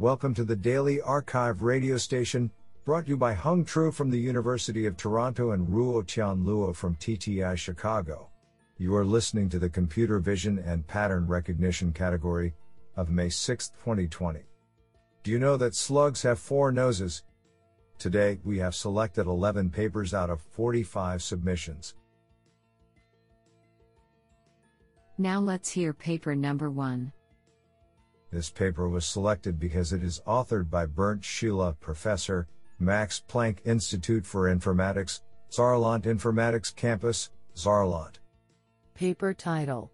Welcome to the Daily arXiv radio station, brought to you by Hung Tru from the University of Toronto and Ruo Tian Luo from TTI Chicago. You are listening to the Computer Vision and Pattern Recognition category of May 6, 2020. Do you know that slugs have four noses? Today, we have selected 11 papers out of 45 submissions. Now let's hear paper number one. This paper was selected because it is authored by Bernd Schiele, Professor, Max Planck Institute for Informatics, Saarland Informatics Campus, Saarland. Paper title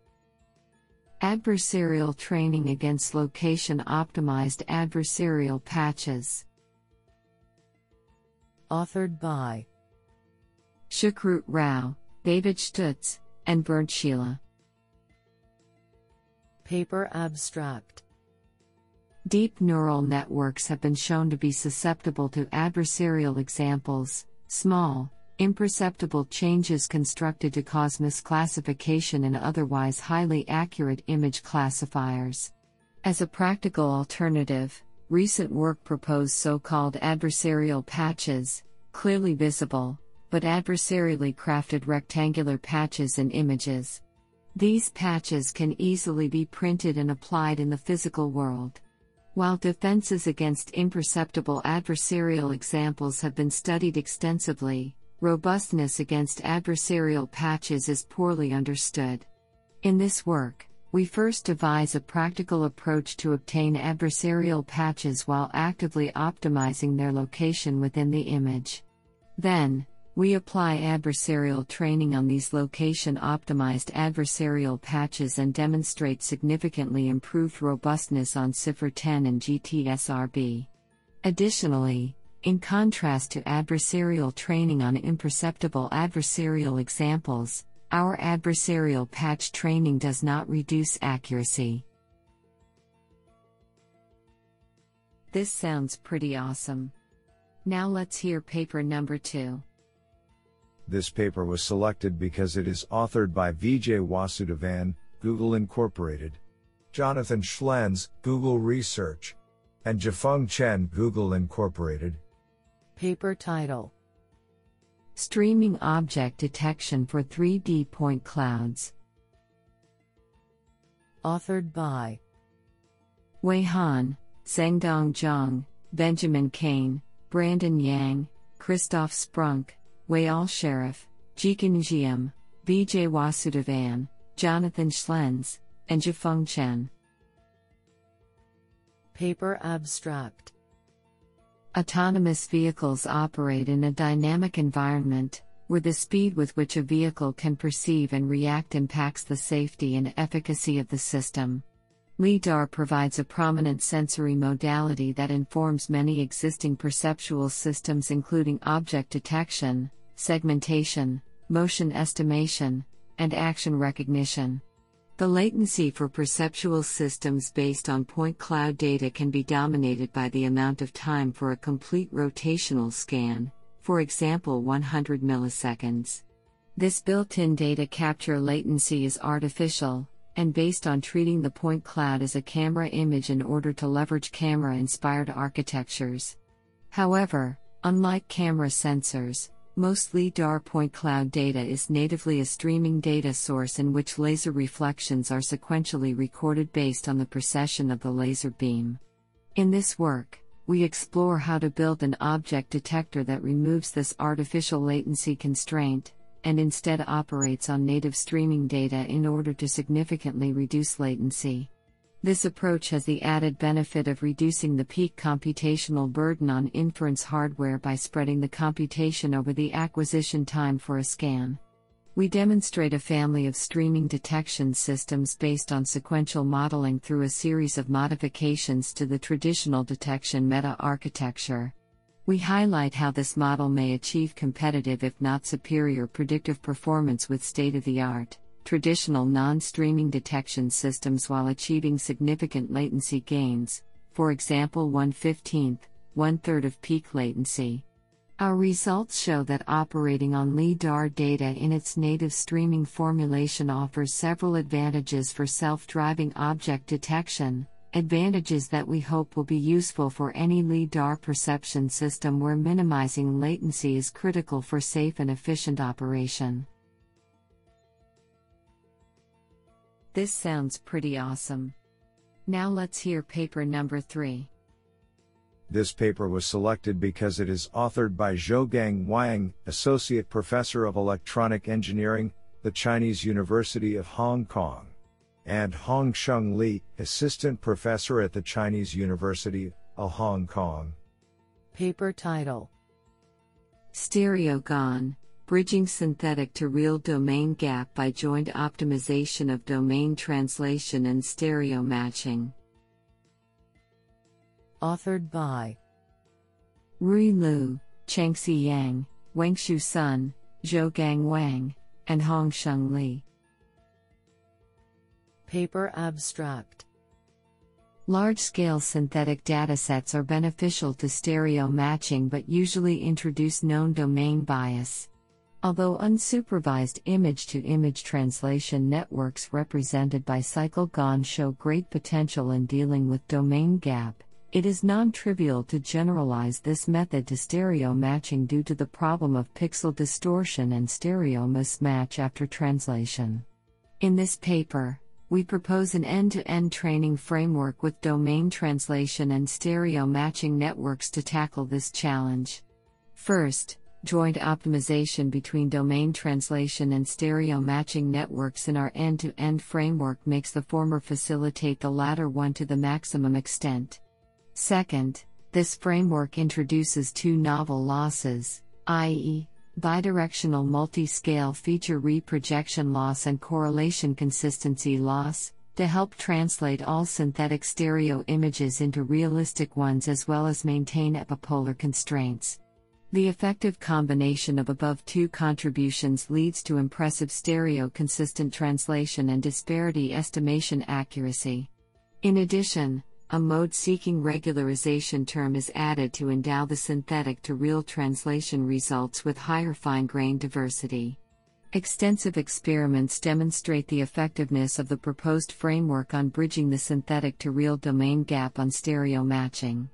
Adversarial Training Against Location Optimized Adversarial Patches. Authored by Sukrut Rao, David Stutz, and Bernd Schiele. Paper abstract Deep neural networks have been shown to be susceptible to adversarial examples, small, imperceptible changes constructed to cause misclassification in otherwise highly accurate image classifiers. As a practical alternative, recent work proposed so called adversarial patches, clearly visible, but adversarially crafted rectangular patches in images. These patches can easily be printed and applied in the physical world. While defenses against imperceptible adversarial examples have been studied extensively, robustness against adversarial patches is poorly understood. In this work, we first devise a practical approach to obtain adversarial patches while actively optimizing their location within the image. Then, we apply adversarial training on these location optimized adversarial patches and demonstrate significantly improved robustness on CIFAR 10 and GTSRB. Additionally, in contrast to adversarial training on imperceptible adversarial examples, our adversarial patch training does not reduce accuracy. This sounds pretty awesome. Now let's hear paper number 2. This paper was selected because it is authored by Vijay Vasudevan, Google Incorporated, Jonathon Shlens, Google Research, and Zhifeng Chen, Google Incorporated. Paper title Streaming Object Detection for 3D Point Clouds. Authored by Wei Han, Zhengdong Zhang, Benjamin Caine, Brandon Yang, Christoph Sprunk, Ouais Alsharif, Jiquan Ngiam, Vijay Vasudevan, Jonathon Shlens, and Zhifeng Chen. Paper abstract Autonomous vehicles operate in a dynamic environment, where the speed with which a vehicle can perceive and react impacts the safety and efficacy of the system. LIDAR provides a prominent sensory modality that informs many existing perceptual systems, including object detection, segmentation, motion estimation, and action recognition. The latency for perceptual systems based on point cloud data can be dominated by the amount of time for a complete rotational scan, for example 100 milliseconds. This built in data capture latency is artificial, and based on treating the point cloud as a camera image in order to leverage camera inspired architectures. However, unlike camera sensors, most LiDAR point cloud data is natively a streaming data source in which laser reflections are sequentially recorded based on the precession of the laser beam. In this work, we explore how to build an object detector that removes this artificial latency constraint, and instead operates on native streaming data in order to significantly reduce latency. This approach has the added benefit of reducing the peak computational burden on inference hardware by spreading the computation over the acquisition time for a scan. We demonstrate a family of streaming detection systems based on sequential modeling through a series of modifications to the traditional detection meta architecture. We highlight how this model may achieve competitive, if not superior, predictive performance with state of the art traditional non streaming detection systems while achieving significant latency gains, for example, 1 15th, one third of peak latency. Our results show that operating on LiDAR data in its native streaming formulation offers several advantages for self driving object detection, advantages that we hope will be useful for any LiDAR perception system where minimizing latency is critical for safe and efficient operation. This sounds pretty awesome. Now let's hear paper number 3. This paper was selected because it is authored by Xiaogang Wang, Associate Professor of Electronic Engineering, the Chinese University of Hong Kong, and Hongsheng Li, Assistant Professor at the Chinese University of Hong Kong. Paper title Stereo StereoGAN Bridging Synthetic to Real Domain Gap by Joint Optimization of Domain Translation and Stereo Matching. Authored by Rui Lu, Chengxi Yang, Wenxiu Sun, Xiaogang Wang, and Hongsheng Li. Paper abstract Large scale synthetic datasets are beneficial to stereo matching but usually introduce known domain bias. Although unsupervised image to image translation networks represented by CycleGAN show great potential in dealing with domain gap, it is non trivial to generalize this method to stereo matching due to the problem of pixel distortion and stereo mismatch after translation. In this paper, we propose an end to end training framework with domain translation and stereo matching networks to tackle this challenge. First, joint optimization between domain translation and stereo matching networks in our end to end framework makes the former facilitate the latter one to the maximum extent. Second, this framework introduces two novel losses, i.e., bidirectional multi scale feature reprojection loss and correlation consistency loss, to help translate all synthetic stereo images into realistic ones as well as maintain epipolar constraints. The effective combination of above two contributions leads to impressive stereo consistent translation and disparity estimation accuracy. In addition, a mode seeking regularization term is added to endow the synthetic to real translation results with higher fine grained diversity. Extensive experiments demonstrate the effectiveness of the proposed framework on bridging the synthetic to real domain gap on stereo matching.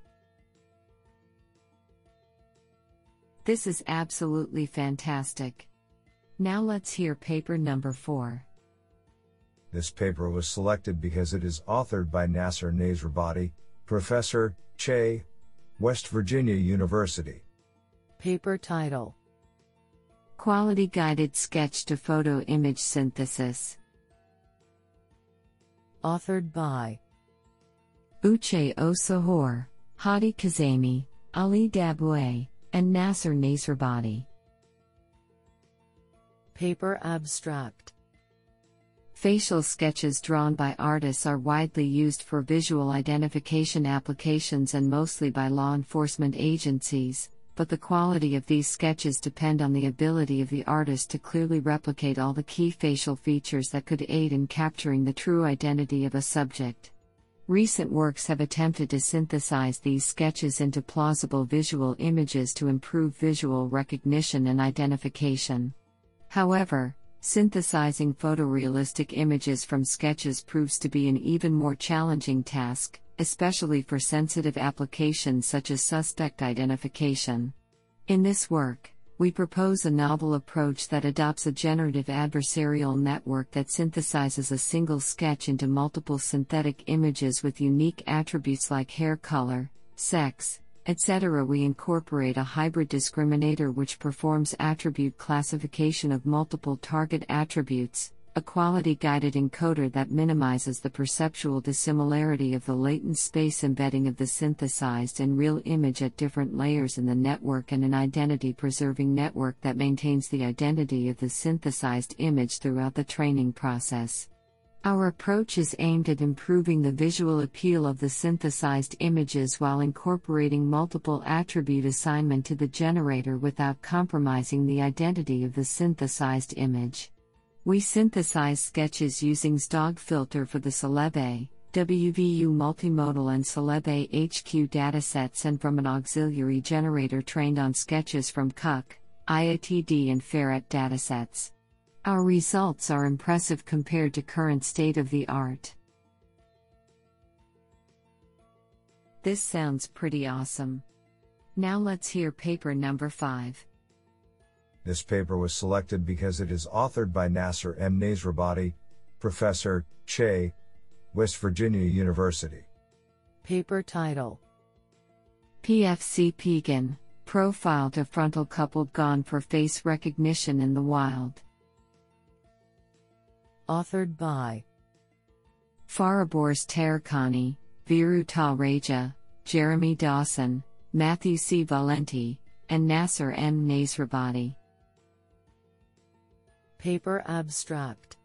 This is absolutely fantastic. Now let's hear paper number 4. This paper was selected because it is authored by Nasser Nasrabadi, Professor, Che, West Virginia University. Paper title Quality Guided Sketch to Photo Image Synthesis. Authored by Uche Osahor, Hadi Kazemi, Ali Dabouei, and Nasser Nasrabadi. Paper abstract Facial sketches drawn by artists are widely used for visual identification applications and mostly by law enforcement agencies, but the quality of these sketches depend on the ability of the artist to clearly replicate all the key facial features that could aid in capturing the true identity of a subject. Recent works have attempted to synthesize these sketches into plausible visual images to improve visual recognition and identification. However, synthesizing photorealistic images from sketches proves to be an even more challenging task, especially for sensitive applications such as suspect identification. In this work, we propose a novel approach that adopts a generative adversarial network that synthesizes a single sketch into multiple synthetic images with unique attributes like hair color, sex, etc. We incorporate a hybrid discriminator which performs attribute classification of multiple target attributes, a quality guided encoder that minimizes the perceptual dissimilarity of the latent space embedding of the synthesized and real image at different layers in the network, and an identity preserving network that maintains the identity of the synthesized image throughout the training process. Our approach is aimed at improving the visual appeal of the synthesized images while incorporating multiple attribute assignment to the generator without compromising the identity of the synthesized image. We synthesize sketches using SDOG filter for the Celeb WVU multimodal and Celeb HQ datasets and from an auxiliary generator trained on sketches from CUC, IATD and FERET datasets. Our results are impressive compared to current state of the art. This sounds pretty awesome. Now let's hear paper number 5. This paper was selected because it is authored by Nasser M. Nasrabadi, Professor, Che, West Virginia University. Paper title PFC Pegan, Profile to Frontal Coupled GAN for Face Recognition in the Wild. Authored by Fariborz Taherkhani, Veeru Talreja, Jeremy Dawson, Matthew C. Valenti, and Nasser M. Nasrabadi. Paper abstract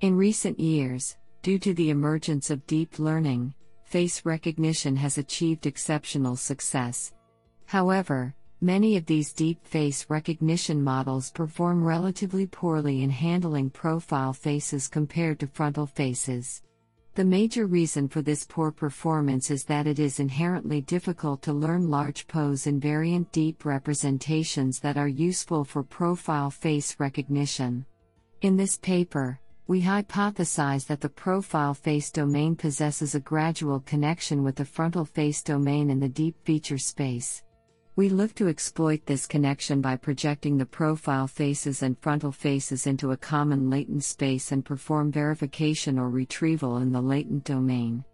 In recent years, due to the emergence of deep learning, face recognition has achieved exceptional success. However, many of these deep face recognition models perform relatively poorly in handling profile faces compared to frontal faces. The major reason for this poor performance is that it is inherently difficult to learn large pose invariant deep representations that are useful for profile face recognition. In this paper, we hypothesize that the profile face domain possesses a gradual connection with the frontal face domain in the deep feature space. We look to exploit this connection by projecting the profile faces and frontal faces into a common latent space and perform verification or retrieval in the latent domain.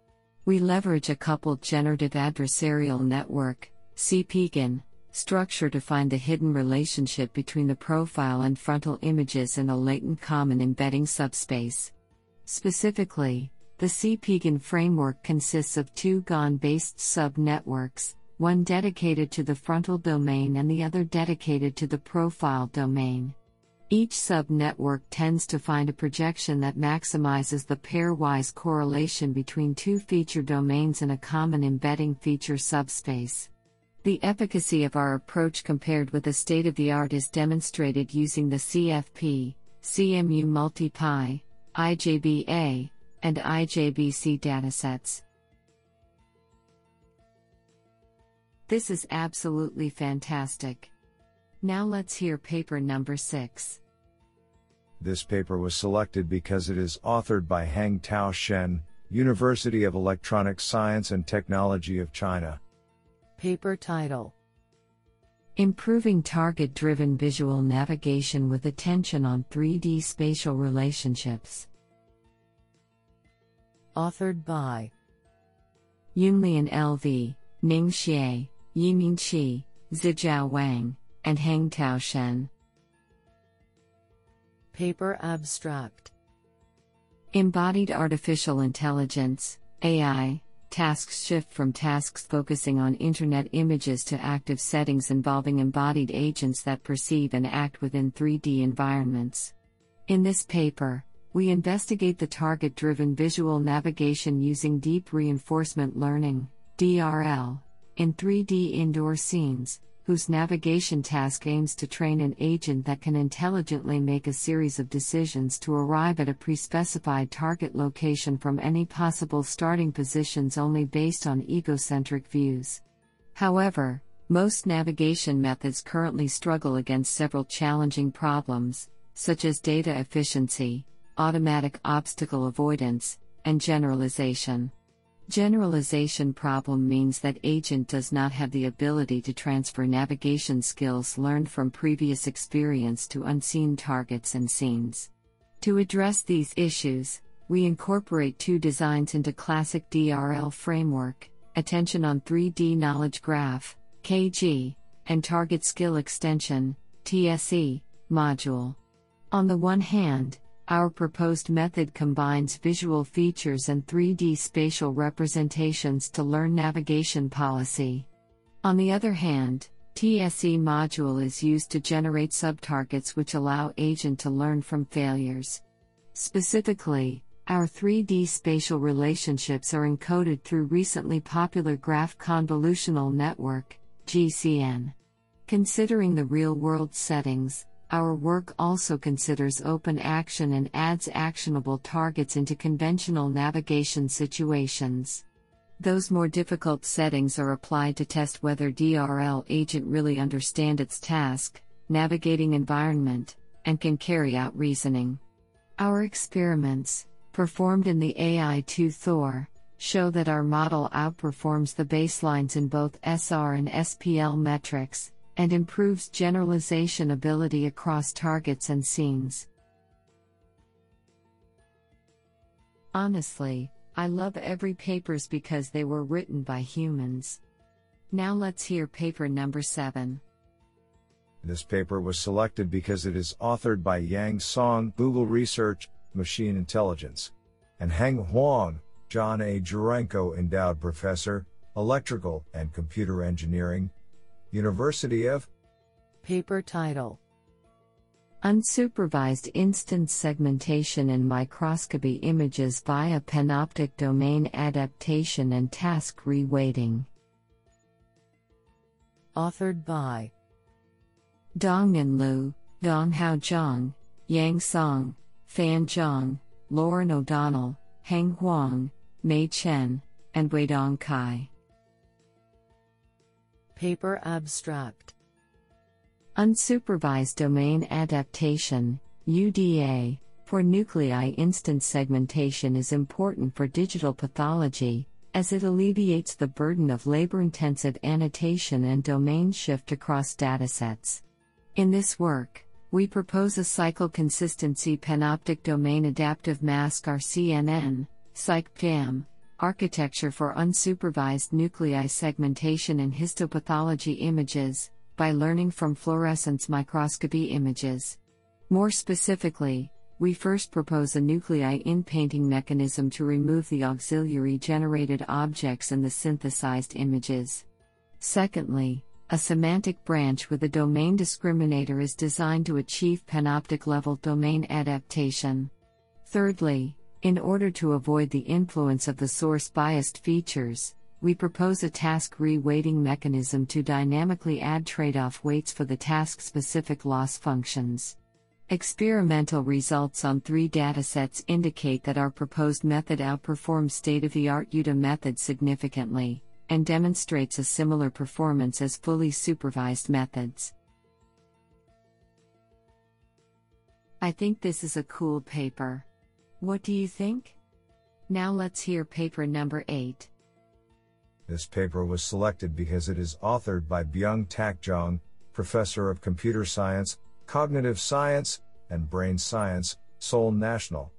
We leverage a coupled generative adversarial network, CPGAN, structure to find the hidden relationship between the profile and frontal images in a latent common embedding subspace. Specifically, the CPGAN framework consists of two GAN based subnetworks one dedicated to the frontal domain and the other dedicated to the profile domain. Each subnetwork tends to find a projection that maximizes the pairwise correlation between two feature domains in a common embedding feature subspace. The efficacy of our approach compared with the state of the art is demonstrated using the CFP, CMU Multi-PIE, IJBA, and IJBC datasets. This is absolutely fantastic. Now let's hear paper number 6. This paper was selected because it is authored by Heng Tao Shen, University of Electronic Science and Technology of China. Paper title Improving Target Driven Visual Navigation with Attention on 3D Spatial Relationships. Authored by Yunlian LV, Ning Xie, Yiming Qi, Zijiao Wang, and Heng Tao Shen. Paper abstract Embodied Artificial Intelligence, AI, tasks shift from tasks focusing on Internet images to active settings involving embodied agents that perceive and act within 3D environments. In this paper, we investigate the target driven visual navigation using deep reinforcement learning, DRL in 3D indoor scenes, whose navigation task aims to train an agent that can intelligently make a series of decisions to arrive at a pre-specified target location from any possible starting positions only based on egocentric views. However, most navigation methods currently struggle against several challenging problems, such as data efficiency, automatic obstacle avoidance, and generalization. Generalization problem means that agent does not have the ability to transfer navigation skills learned from previous experience to unseen targets and scenes. To address these issues, we incorporate two designs into classic DRL framework, attention on 3D knowledge graph, KG, and target skill extension, TSE, module. On the one hand, our proposed method combines visual features and 3D spatial representations to learn navigation policy. On the other hand, TSE module is used to generate subtargets which allow agent to learn from failures. Specifically, our 3D spatial relationships are encoded through recently popular Graph Convolutional Network, GCN. Considering the real world settings, our work also considers open action and adds actionable targets into conventional navigation situations. Those more difficult settings are applied to test whether DRL agent really understand its task, navigating environment, and can carry out reasoning. Our experiments, performed in the AI2 Thor, show that our model outperforms the baselines in both SR and SPL metrics, and improves generalization ability across targets and scenes. Honestly, I love every papers because they were written by humans. Now let's hear paper number 7. This paper was selected because it is authored by Yang Song, Google Research, Machine Intelligence, and Heng Huang, John A. Jurenko Endowed Professor, Electrical and Computer Engineering, University of Paper title Unsupervised instance segmentation in microscopy images via panoptic domain adaptation and task reweighting. Authored by Dongnan Liu, Donghao Zhang, Yang Song, Fan Zhang, Lauren O'Donnell, Heng Huang, Mei Chen, and Weidong Cai. Paper abstract Unsupervised domain adaptation, UDA, for nuclei instance segmentation is important for digital pathology, as it alleviates the burden of labor intensive annotation and domain shift across datasets. In this work, we propose a cycle consistency panoptic domain adaptive mask RCNN, PSYCH-PAM, architecture for unsupervised nuclei segmentation and histopathology images by learning from fluorescence microscopy images. More specifically, we first propose a nuclei inpainting mechanism to remove the auxiliary generated objects in the synthesized images. Secondly, a semantic branch with a domain discriminator is designed to achieve panoptic level domain adaptation. Thirdly, in order to avoid the influence of the source biased features, we propose a task reweighting mechanism to dynamically add trade off weights for the task specific loss functions. Experimental results on three datasets indicate that our proposed method outperforms state of the art UDA method significantly, and demonstrates a similar performance as fully supervised methods. I think this is a cool paper. What do you think? Now let's hear paper number 8. This paper was selected because it is authored by Byung Tak Jung, Professor of Computer Science, Cognitive Science, and Brain Science, Seoul National.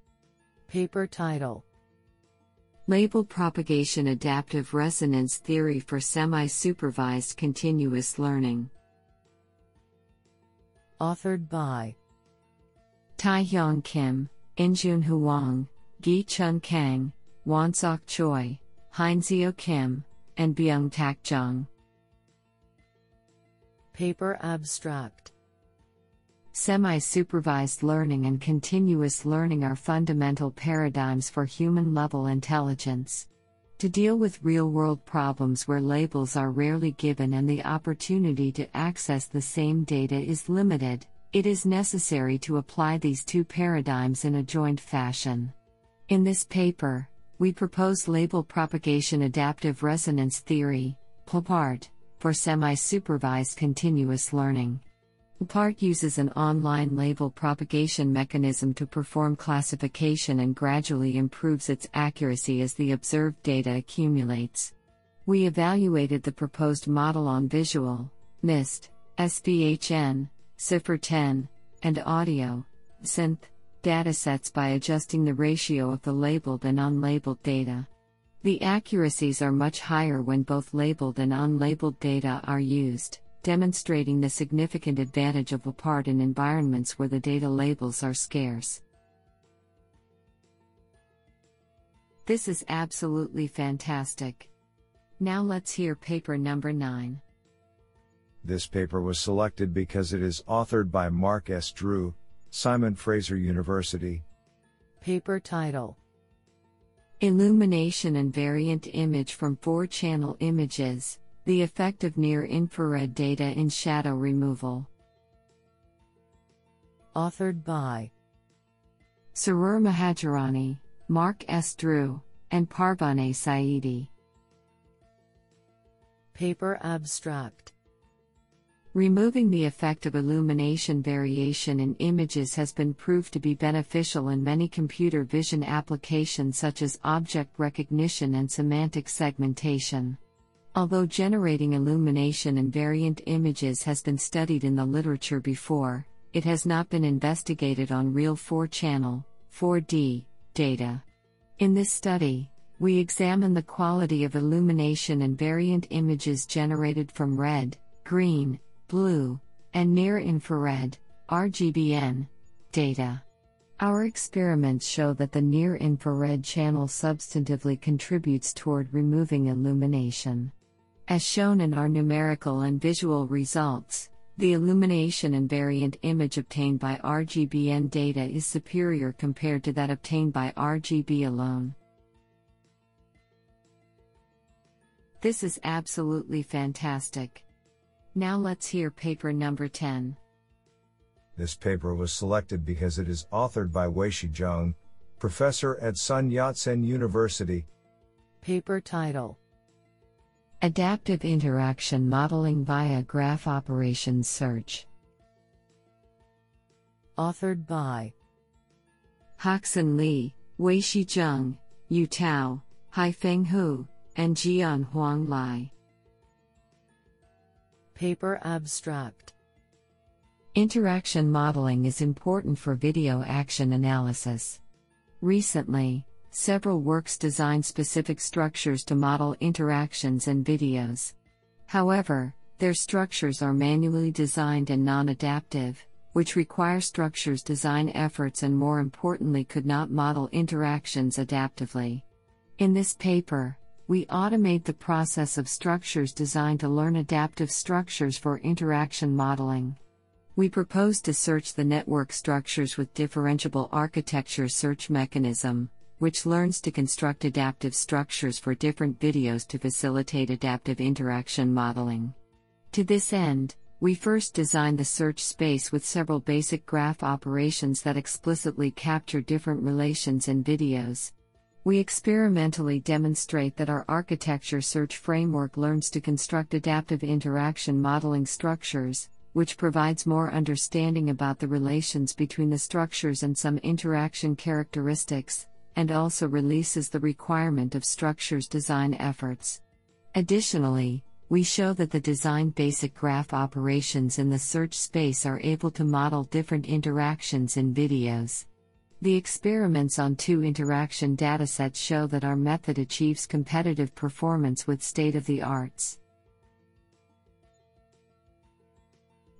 Paper title Label Propagation Adaptive Resonance Theory for Semi Supervised Continuous Learning. Authored by Tai Hyung Kim, Injun Huang, Gi Chun Kang, Wonsok Choi, Hyunseo Kim, and Byung Tak Jung. Paper abstract Semi supervised learning and continuous learning are fundamental paradigms for human level intelligence. To deal with real world problems where labels are rarely given and the opportunity to access the same data is limited, it is necessary to apply these two paradigms in a joint fashion. In this paper, we propose label propagation adaptive resonance theory, PLAPART, for semi supervised continuous learning. PLAPART uses an online label propagation mechanism to perform classification and gradually improves its accuracy as the observed data accumulates. We evaluated the proposed model on visual, MNIST, SVHN, CIFAR 10, and audio, NSynth, datasets by adjusting the ratio of the labeled and unlabeled data. The accuracies are much higher when both labeled and unlabeled data are used, demonstrating the significant advantage of PLAPART in environments where the data labels are scarce. This is absolutely fantastic. Now let's hear paper number 9. This paper was selected because it is authored by Mark S. Drew, Simon Fraser University. Paper title Illumination invariant image from four channel images The effect of near infrared data in shadow removal. Authored by Sorour Mohajerani, Mark S. Drew, and Parvaneh Saeedi. Paper abstract Removing the effect of illumination variation in images has been proved to be beneficial in many computer vision applications such as object recognition and semantic segmentation. Although generating illumination invariant images has been studied in the literature before, it has not been investigated on real 4 channel, 4D, data. In this study, we examine the quality of illumination invariant images generated from red, green, blue, and near infrared RGBN data. Our experiments show that the near infrared channel substantively contributes toward removing illumination. As shown in our numerical and visual results, the illumination invariant image obtained by RGBN data is superior compared to that obtained by RGB alone. This is absolutely fantastic. Now let's hear paper number 10. This paper was selected because it is authored by Weishi Zheng, professor at Sun Yat-sen University. Paper title Adaptive Interaction Modeling via Graph Operations Search. Authored by Haoxin Li, Weishi Zheng, Yu Tao, Haifeng Hu, and Jian Huang Lai. Paper Abstract Interaction modeling is important for video action analysis. Recently, several works designed specific structures to model interactions in videos. However, their structures are manually designed and non adaptive, which require structures design efforts and more importantly could not model interactions adaptively. In this paper, we automate the process of structures designed to learn adaptive structures for interaction modeling. We propose to search the network structures with differentiable architecture search mechanism, which learns to construct adaptive structures for different videos to facilitate adaptive interaction modeling. To this end, we first design the search space with several basic graph operations that explicitly capture different relations in videos. We experimentally demonstrate that our architecture search framework learns to construct adaptive interaction modeling structures, which provides more understanding about the relations between the structures and some interaction characteristics, and also releases the requirement of structures design efforts. Additionally, we show that the design basic graph operations in the search space are able to model different interactions in videos. The experiments on two interaction datasets show that our method achieves competitive performance with state of the arts.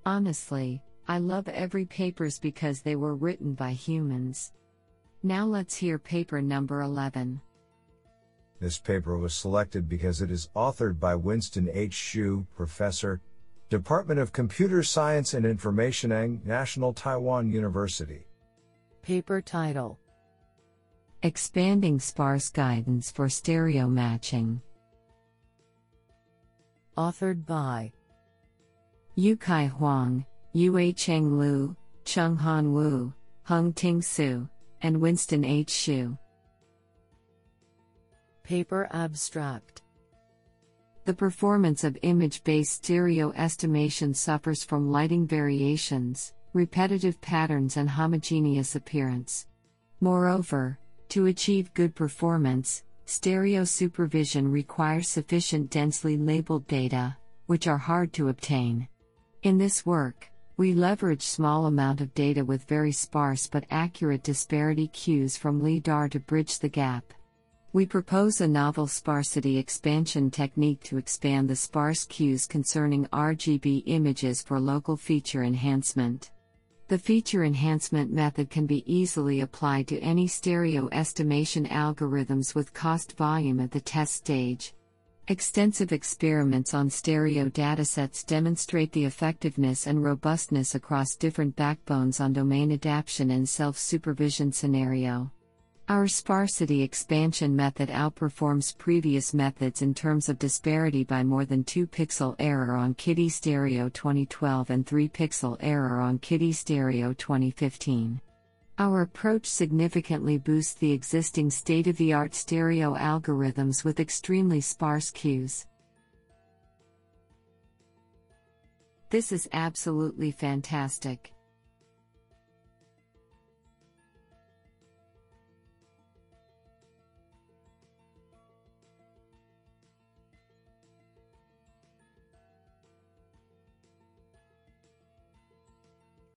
Honestly, I love every papers because they were written by humans. Now let's hear paper number 11. This paper was selected because it is authored by Winston H. Hsu, professor, Department of Computer Science and Information, National Taiwan University. Paper title Expanding Sparse Guidance for Stereo Matching. Authored by Yukai Huang, Yue Cheng Lu, Chung Han Wu, Hung Ting Su, and Winston H. Hsu. Paper Abstract The performance of image based stereo estimation suffers from lighting variations repetitive patterns, and homogeneous appearance. Moreover, to achieve good performance, stereo supervision requires sufficient densely labeled data, which are hard to obtain. In this work, we leverage small amount of data with very sparse but accurate disparity cues from LIDAR to bridge the gap. We propose a novel sparsity expansion technique to expand the sparse cues concerning RGB images for local feature enhancement. The feature enhancement method can be easily applied to any stereo estimation algorithms with cost volume at the test stage. Extensive experiments on stereo datasets demonstrate the effectiveness and robustness across different backbones on domain adaptation and self supervision scenario. Our sparsity expansion method outperforms previous methods in terms of disparity by more than 2 pixel error on KITTI Stereo 2012 and 3 pixel error on KITTI Stereo 2015. Our approach significantly boosts the existing state of the art stereo algorithms with extremely sparse cues. This is absolutely fantastic.